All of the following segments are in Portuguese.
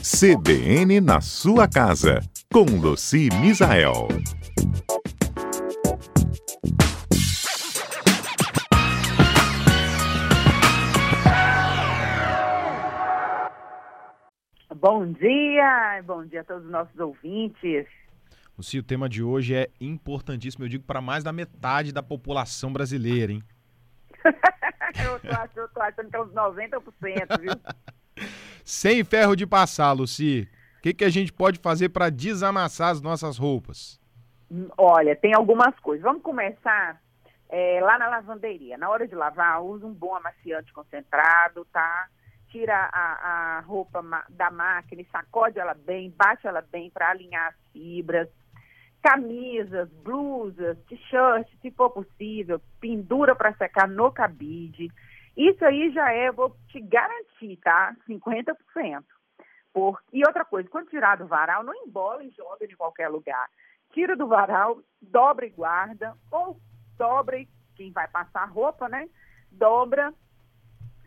CBN na sua casa, com Luci Misael. Bom dia, bom dia a todos os nossos ouvintes. Luci, o tema de hoje é importantíssimo, eu digo, para mais da metade da população brasileira, hein? eu, tô achando, eu tô achando que é uns 90%, viu? Sem ferro de passar, Luci. O que, que a gente pode fazer para desamassar as nossas roupas? Olha, tem algumas coisas. Vamos começar é, lá na lavanderia. Na hora de lavar, usa um bom amaciante concentrado, tá? Tira a, a roupa da máquina sacode ela bem, bate ela bem para alinhar as fibras. Camisas, blusas, t-shirts, se for possível, pendura para secar no cabide. Isso aí já é, vou te garantir, tá? 50%. Por... E outra coisa, quando tirar do varal, não embola e joga de qualquer lugar. Tira do varal, dobra e guarda, ou dobra e quem vai passar roupa, né? Dobra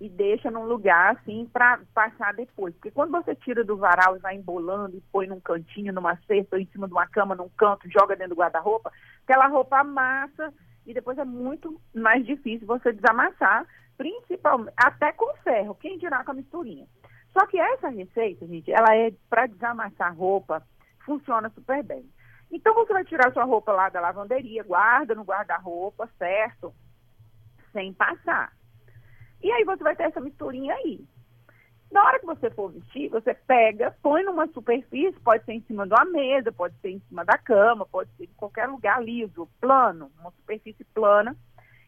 e deixa num lugar assim para passar depois. Porque quando você tira do varal e vai embolando e põe num cantinho, numa cesta ou em cima de uma cama, num canto, joga dentro do guarda-roupa, aquela roupa amassa e depois é muito mais difícil você desamassar principalmente, até com ferro, quem dirá com a misturinha. Só que essa receita, gente, ela é para desamassar roupa, funciona super bem. Então você vai tirar sua roupa lá da lavanderia, guarda no guarda-roupa, certo? Sem passar. E aí você vai ter essa misturinha aí. Na hora que você for vestir, você pega, põe numa superfície, pode ser em cima de uma mesa, pode ser em cima da cama, pode ser em qualquer lugar liso, plano, uma superfície plana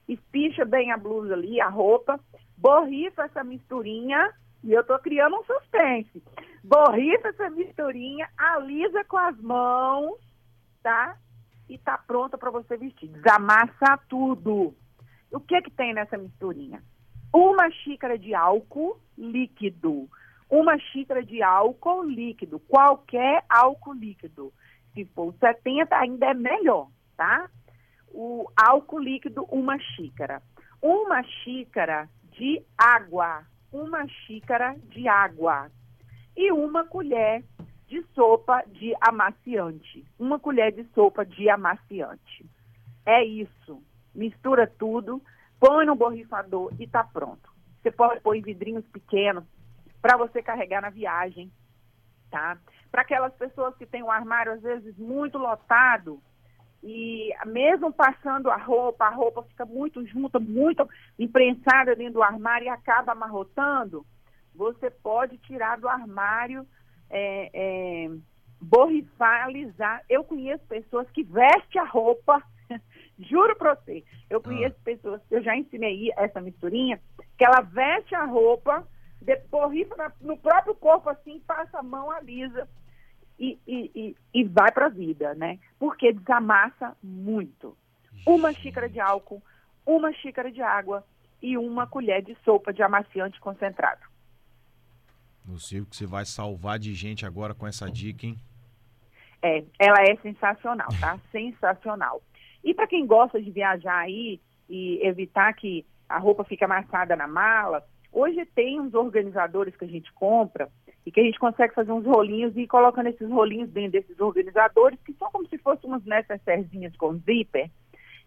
espicha bem a blusa ali, a roupa, borrifa essa misturinha, e eu estou criando um suspense. Borrifa essa misturinha, alisa com as mãos, tá? E tá pronta para você vestir. Desamassa tudo. O que que tem nessa misturinha? Uma xícara de álcool líquido. Uma xícara de álcool líquido. Qualquer álcool líquido. Se for 70, ainda é melhor, tá? O álcool líquido, uma xícara. Uma xícara de água, uma xícara de água. E uma colher de sopa de amaciante. Uma colher de sopa de amaciante. É isso. Mistura tudo, põe no borrifador e está pronto. Você pode pôr em vidrinhos pequenos para você carregar na viagem, tá? Para aquelas pessoas que têm o um armário às vezes muito lotado, e mesmo passando a roupa, a roupa fica muito junta, muito imprensada dentro do armário e acaba amarrotando, você pode tirar do armário, é, é, borrifar, alisar. Eu conheço pessoas que vestem a roupa, juro para você, eu conheço ah. pessoas, eu já ensinei essa misturinha, que ela veste a roupa, borrifa no próprio corpo assim, passa a mão, alisa e, e, e, e vai para a vida, né? Porque desamassa muito. Uma xícara de álcool, uma xícara de água e uma colher de sopa de amaciante concentrado. Não sei o que você vai salvar de gente agora com essa dica, hein? É, ela é sensacional, tá? sensacional. E para quem gosta de viajar aí e evitar que a roupa fique amassada na mala, hoje tem uns organizadores que a gente compra e que a gente consegue fazer uns rolinhos e ir colocando esses rolinhos dentro desses organizadores, que são como se fossem umas necessairezinhas com zíper,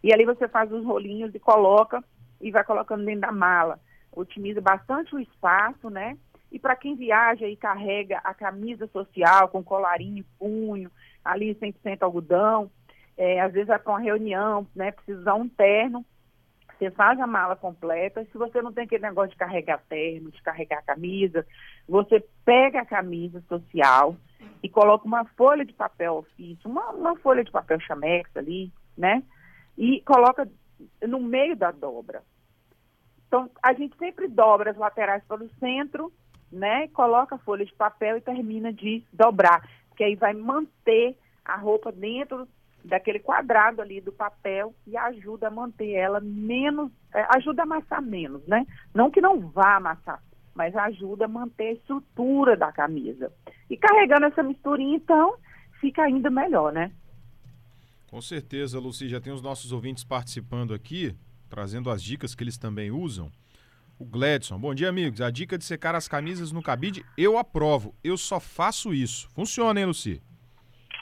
e ali você faz os rolinhos e coloca e vai colocando dentro da mala. Otimiza bastante o espaço, né? E para quem viaja e carrega a camisa social com colarinho, punho, ali 100% algodão, é, às vezes vai para uma reunião, né? Precisa usar um terno, você faz a mala completa. Se você não tem aquele negócio de carregar terno, de carregar camisa, você pega a camisa social e coloca uma folha de papel ofício, uma, uma folha de papel chamex ali, né? E coloca no meio da dobra. Então, a gente sempre dobra as laterais para o centro, né? Coloca a folha de papel e termina de dobrar, que aí vai manter a roupa dentro daquele quadrado ali do papel e ajuda a manter ela menos, é, ajuda a amassar menos, né? Não que não vá amassar, mas ajuda a manter a estrutura da camisa. E carregando essa misturinha, então, fica ainda melhor, né? Com certeza, Luci, já tem os nossos ouvintes participando aqui, trazendo as dicas que eles também usam. O Gledson, bom dia, amigos. A dica de secar as camisas no cabide, eu aprovo. Eu só faço isso. Funciona, hein, Luci?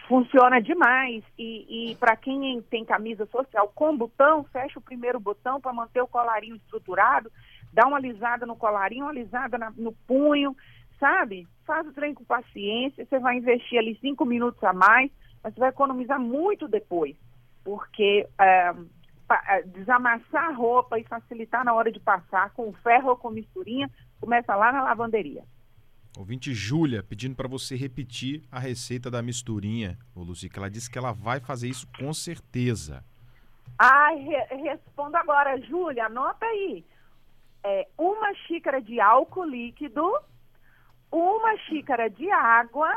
Funciona demais. E, e para quem tem camisa social com botão, fecha o primeiro botão para manter o colarinho estruturado, dá uma alisada no colarinho, uma alisada na, no punho, sabe? Faz o trem com paciência, você vai investir ali cinco minutos a mais, mas você vai economizar muito depois. Porque é, desamassar a roupa e facilitar na hora de passar com ferro ou com misturinha, começa lá na lavanderia. Ouvinte Júlia pedindo para você repetir a receita da misturinha, ô Luci, que ela disse que ela vai fazer isso com certeza. Ah, re respondo agora, Júlia, anota aí. É, uma xícara de álcool líquido, uma xícara de água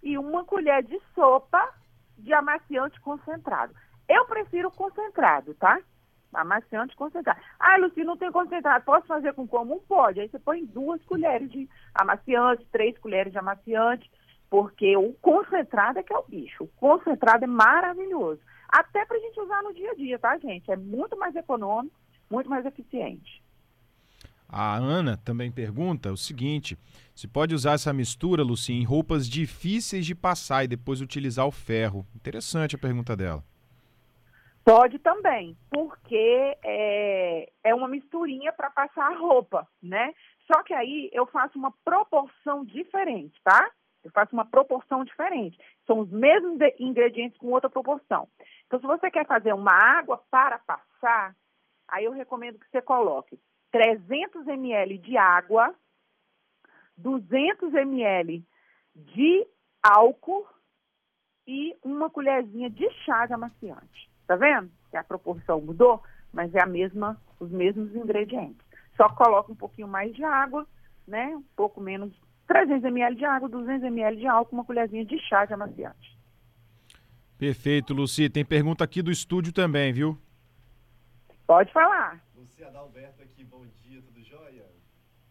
e uma colher de sopa de amaciante concentrado. Eu prefiro concentrado, tá? Amaciante concentrado. Ah, Luci, não tem concentrado. Posso fazer com comum? Pode. Aí você põe duas colheres de amaciante, três colheres de amaciante, porque o concentrado é que é o bicho. O concentrado é maravilhoso. Até pra gente usar no dia a dia, tá, gente? É muito mais econômico, muito mais eficiente. A Ana também pergunta o seguinte: se pode usar essa mistura, Luci, em roupas difíceis de passar e depois utilizar o ferro? Interessante a pergunta dela. Pode também, porque é, é uma misturinha para passar a roupa, né? Só que aí eu faço uma proporção diferente, tá? Eu faço uma proporção diferente. São os mesmos ingredientes com outra proporção. Então, se você quer fazer uma água para passar, aí eu recomendo que você coloque 300 ml de água, 200 ml de álcool e uma colherzinha de chá de amaciante. Tá vendo? Que a proporção mudou, mas é a mesma, os mesmos ingredientes. Só coloca um pouquinho mais de água, né? Um pouco menos, 300 ml de água, 200 ml de álcool, uma colherzinha de chá de amaciante. Perfeito, Luci. Tem pergunta aqui do estúdio também, viu? Pode falar. Luci Adalberto aqui, bom dia, tudo jóia?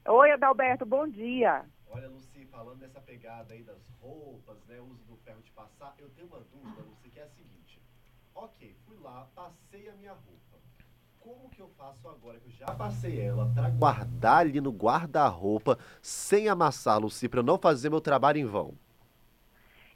Oi, Adalberto, bom dia. Olha, Luci, falando dessa pegada aí das roupas, né, uso do ferro de passar, eu tenho uma dúvida, Luci, que é a seguinte. Ok, fui lá, passei a minha roupa. Como que eu faço agora que eu já passei ela para guardar ali no guarda-roupa sem amassar, Luci, para não fazer meu trabalho em vão?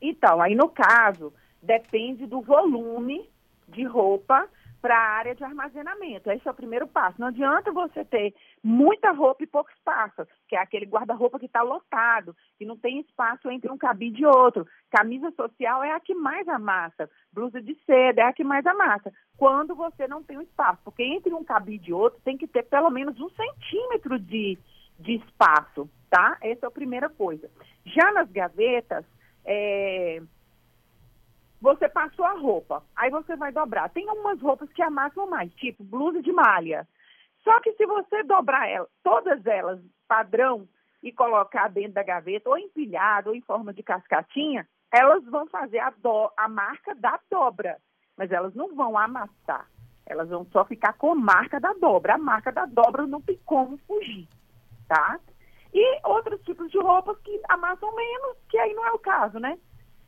Então, aí no caso, depende do volume de roupa para a área de armazenamento. Esse é o primeiro passo. Não adianta você ter muita roupa e pouco espaço, que é aquele guarda-roupa que está lotado, que não tem espaço entre um cabide e outro. Camisa social é a que mais amassa, blusa de seda é a que mais amassa. Quando você não tem um espaço, porque entre um cabide e outro tem que ter pelo menos um centímetro de, de espaço, tá? Essa é a primeira coisa. Já nas gavetas, é, você passou a roupa, aí você vai dobrar. Tem algumas roupas que amassam mais, tipo blusa de malha. Só que se você dobrar ela, todas elas padrão e colocar dentro da gaveta, ou empilhado, ou em forma de cascatinha, elas vão fazer a, do, a marca da dobra, mas elas não vão amassar. Elas vão só ficar com a marca da dobra. A marca da dobra não tem como fugir, tá? E outros tipos de roupas que amassam menos, que aí não é o caso, né?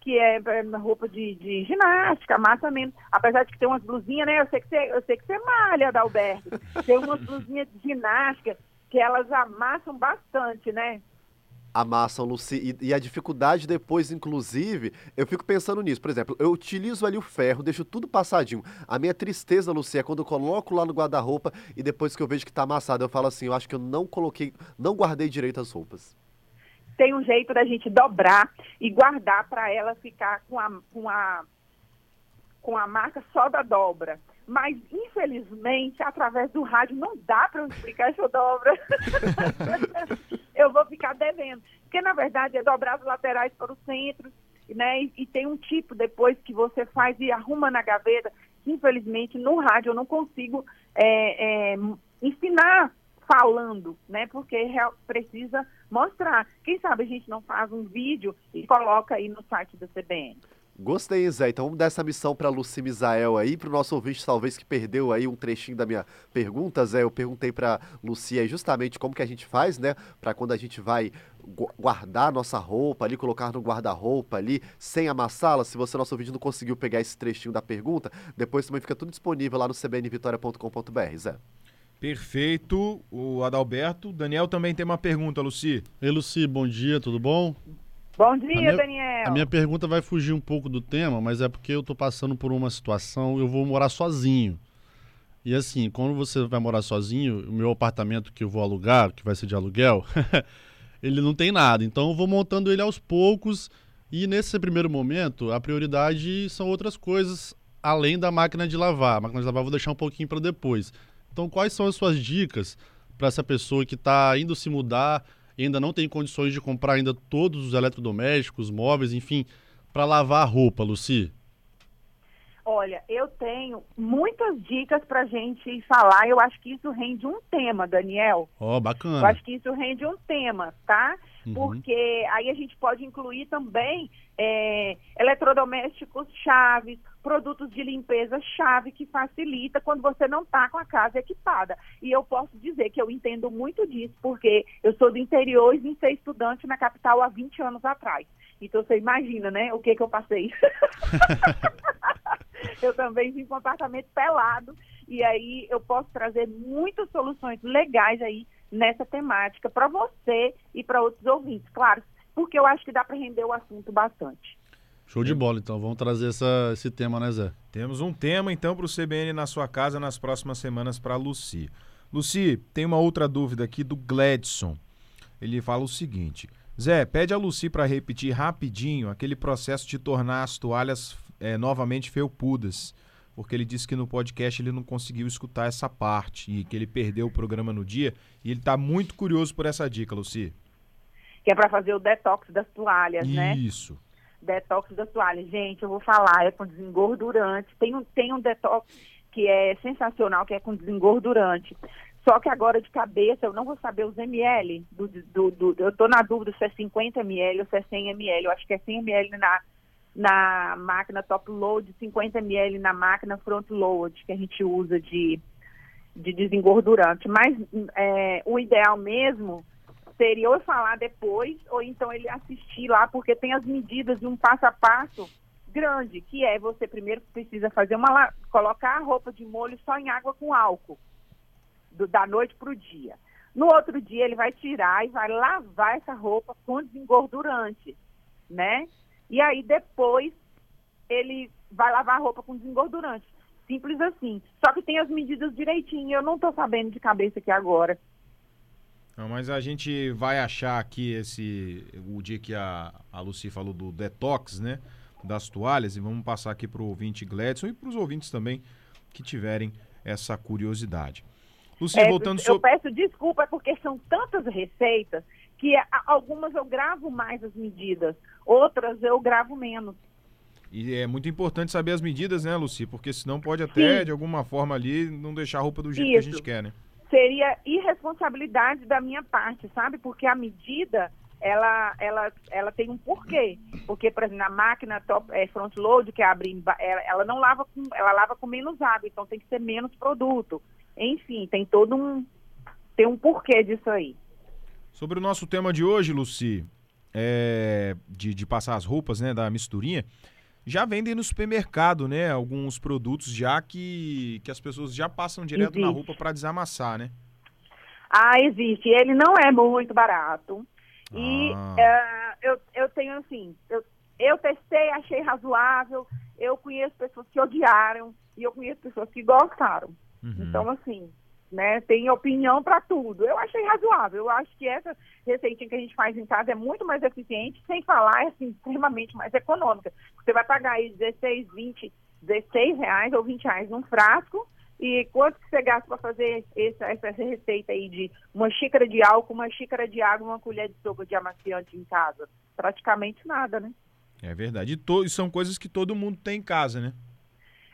Que é, é roupa de, de ginástica, massa mesmo. Apesar de que tem umas blusinhas, né? Eu sei que você, eu sei que você malha, Adalberto. Tem umas blusinhas de ginástica que elas amassam bastante, né? Amassam, Luci. E, e, a dificuldade depois, inclusive, eu fico pensando nisso. Por exemplo, eu utilizo ali o ferro, deixo tudo passadinho. A minha tristeza, Luci, é quando eu coloco lá no guarda-roupa e depois que eu vejo que tá amassado, eu falo assim, eu acho que eu não coloquei, não guardei direito as roupas tem um jeito da gente dobrar e guardar para ela ficar com a, com, a, com a marca só da dobra. Mas, infelizmente, através do rádio não dá para eu explicar essa dobra. eu vou ficar devendo. Porque, na verdade, é dobrar as laterais para o centro, né? E, e, tem um tipo depois que você faz e arruma na gaveta. Infelizmente, no rádio eu não consigo é, é, ensinar falando, né? Porque precisa mostrar. Quem sabe a gente não faz um vídeo e coloca aí no site da CBN. Gostei, Zé. Então vamos dar essa missão para Luci Misael aí, para o nosso ouvinte talvez que perdeu aí um trechinho da minha pergunta, Zé. Eu perguntei para Luci aí justamente como que a gente faz, né, para quando a gente vai guardar nossa roupa ali, colocar no guarda-roupa ali, sem amassá-la. Se você, nosso ouvinte, não conseguiu pegar esse trechinho da pergunta, depois também fica tudo disponível lá no cbnvitoria.com.br, Zé. Perfeito, o Adalberto. Daniel também tem uma pergunta, Luci. Ei, Luci, bom dia, tudo bom? Bom dia, minha- Daniel. A minha pergunta vai fugir um pouco do tema, mas é porque eu tô passando por uma situação, eu vou morar sozinho. E assim, quando você vai morar sozinho, o meu apartamento que eu vou alugar, que vai ser de aluguel, ele não tem nada. Então eu vou montando ele aos poucos e nesse primeiro momento, a prioridade são outras coisas além da máquina de lavar. A máquina de lavar eu vou deixar um pouquinho para depois. Então, quais são as suas dicas para essa pessoa que está indo se mudar ainda não tem condições de comprar ainda todos os eletrodomésticos, móveis, enfim, para lavar a roupa, Luci? Olha, eu tenho muitas dicas pra gente falar. Eu acho que isso rende um tema, Daniel. Ó, Eu bacana. acho que isso rende um tema, tá? Uhum. Porque aí a gente pode incluir também é, eletrodomésticos chaves, produtos de limpeza chave que facilita quando você não está com a casa equipada. E eu posso dizer que eu entendo muito disso, porque eu sou do interior e vim ser estudante na capital há 20 anos atrás. Então você imagina, né, o que que eu passei. eu também vim com um apartamento pelado e aí eu posso trazer muitas soluções legais aí nessa temática para você e para outros ouvintes, claro, porque eu acho que dá para render o assunto bastante. Show de bola, então. Vamos trazer essa, esse tema, né, Zé? Temos um tema então para o CBN na sua casa nas próximas semanas para Luci. Luci, tem uma outra dúvida aqui do Gladson. Ele fala o seguinte: Zé, pede a Luci para repetir rapidinho aquele processo de tornar as toalhas eh, novamente felpudas. Porque ele disse que no podcast ele não conseguiu escutar essa parte e que ele perdeu o programa no dia. E ele está muito curioso por essa dica, Luci. Que é para fazer o detox das toalhas, né? Isso. Detox das toalhas. Gente, eu vou falar, é com desengordurante. Tem um, tem um detox que é sensacional, que é com desengordurante. Só que agora de cabeça eu não vou saber os ml. Do, do, do- eu tô na dúvida se é 50 ml ou se é 100 ml. Eu acho que é 100 ml na, na máquina top load, 50 ml na máquina front load, que a gente usa de, de desengordurante. Mas é, o ideal mesmo seria ou falar depois, ou então ele assistir lá, porque tem as medidas de um passo a passo grande, que é você primeiro precisa fazer uma colocar a roupa de molho só em água com álcool, do- da noite para o dia. No outro dia ele vai tirar e vai lavar essa roupa com desengordurante, né? E aí depois ele vai lavar a roupa com desengordurante. Simples assim. Só que tem as medidas direitinho. Eu não estou sabendo de cabeça aqui agora. Não, mas a gente vai achar aqui esse o dia que a, a Lucy falou do detox, né? Das toalhas, e vamos passar aqui para o ouvinte Gladson e para os ouvintes também que tiverem essa curiosidade. Lucy, É, voltando eu sobre. peço desculpa porque são tantas receitas que algumas eu gravo mais as medidas, outras eu gravo menos. E é muito importante saber as medidas, né, Lucy? Porque senão pode até, Sim. de alguma forma ali, não deixar a roupa do jeito que a Isso. gente quer, né? Seria irresponsabilidade da minha parte, sabe? Porque a medida ela, ela, ela tem um porquê. Porque, por exemplo, na máquina top, é, front load, que abre, ela, ela não lava com, ela lava com menos água, então tem que ser menos produto. Enfim, tem todo um tem um porquê disso aí. Sobre o nosso tema de hoje, Lucy, é, de, de passar as roupas, né, da misturinha, já vendem no supermercado, né, alguns produtos já que, que as pessoas já passam direto na Existe. roupa para desamassar, né? Ah, existe. Ele não é muito barato. E Ah. eh, eu, eu tenho assim, eu, eu testei, achei razoável. Eu conheço pessoas que odiaram e eu conheço pessoas que gostaram. Uhum. Então, assim, né, tem opinião para tudo. Eu achei razoável. Eu acho que essa receitinha que a gente faz em casa é muito mais eficiente, sem falar, assim, extremamente mais econômica. Você vai pagar aí 16, 20, 16 reais ou 20 reais num frasco. E quanto que você gasta para fazer essa, essa receita aí de uma xícara de álcool, uma xícara de água, uma colher de sopa de amaciante em casa? Praticamente nada, né? É verdade. E, to- e são coisas que todo mundo tem em casa, né?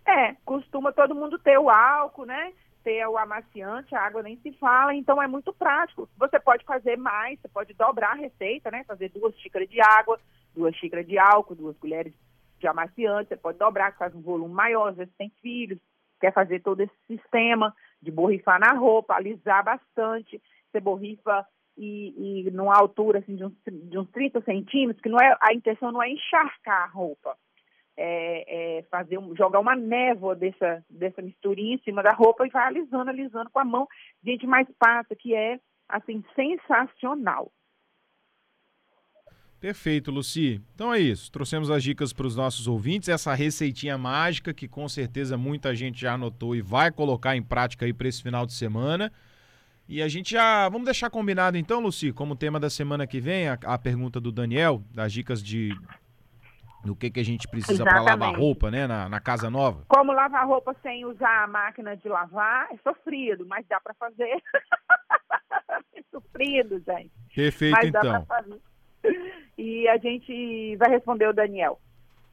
É, costuma todo mundo ter o álcool, né? Ter o amaciante, a água nem se fala, então é muito prático. Você pode fazer mais, você pode dobrar a receita, né? Fazer duas xícaras de água, duas xícaras de álcool, duas colheres de amaciante, você pode dobrar, faz um volume maior, às vezes tem filhos, quer fazer todo esse sistema de borrifar na roupa, alisar bastante, você borrifa e, e numa altura assim, de, uns, de uns 30 centímetros, que não é, a intenção não é encharcar a roupa. É, é, fazer um, jogar uma névoa dessa, dessa misturinha em cima da roupa e vai alisando, alisando com a mão. Gente, mais passa, que é assim, sensacional. Perfeito, Luci. Então é isso. Trouxemos as dicas para os nossos ouvintes. Essa receitinha mágica que com certeza muita gente já anotou e vai colocar em prática aí para esse final de semana. E a gente já. Vamos deixar combinado então, Luci, como tema da semana que vem, a, a pergunta do Daniel, das dicas de. Do que, que a gente precisa para lavar roupa, né? Na, na, casa nova. Como lavar roupa sem usar a máquina de lavar é sofrido, mas dá para fazer. é sofrido, gente. Perfeito, mas então. E a gente vai responder o Daniel.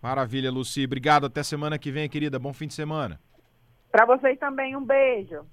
Maravilha, Luci. Obrigado. Até semana que vem, querida. Bom fim de semana. Para vocês também, um beijo.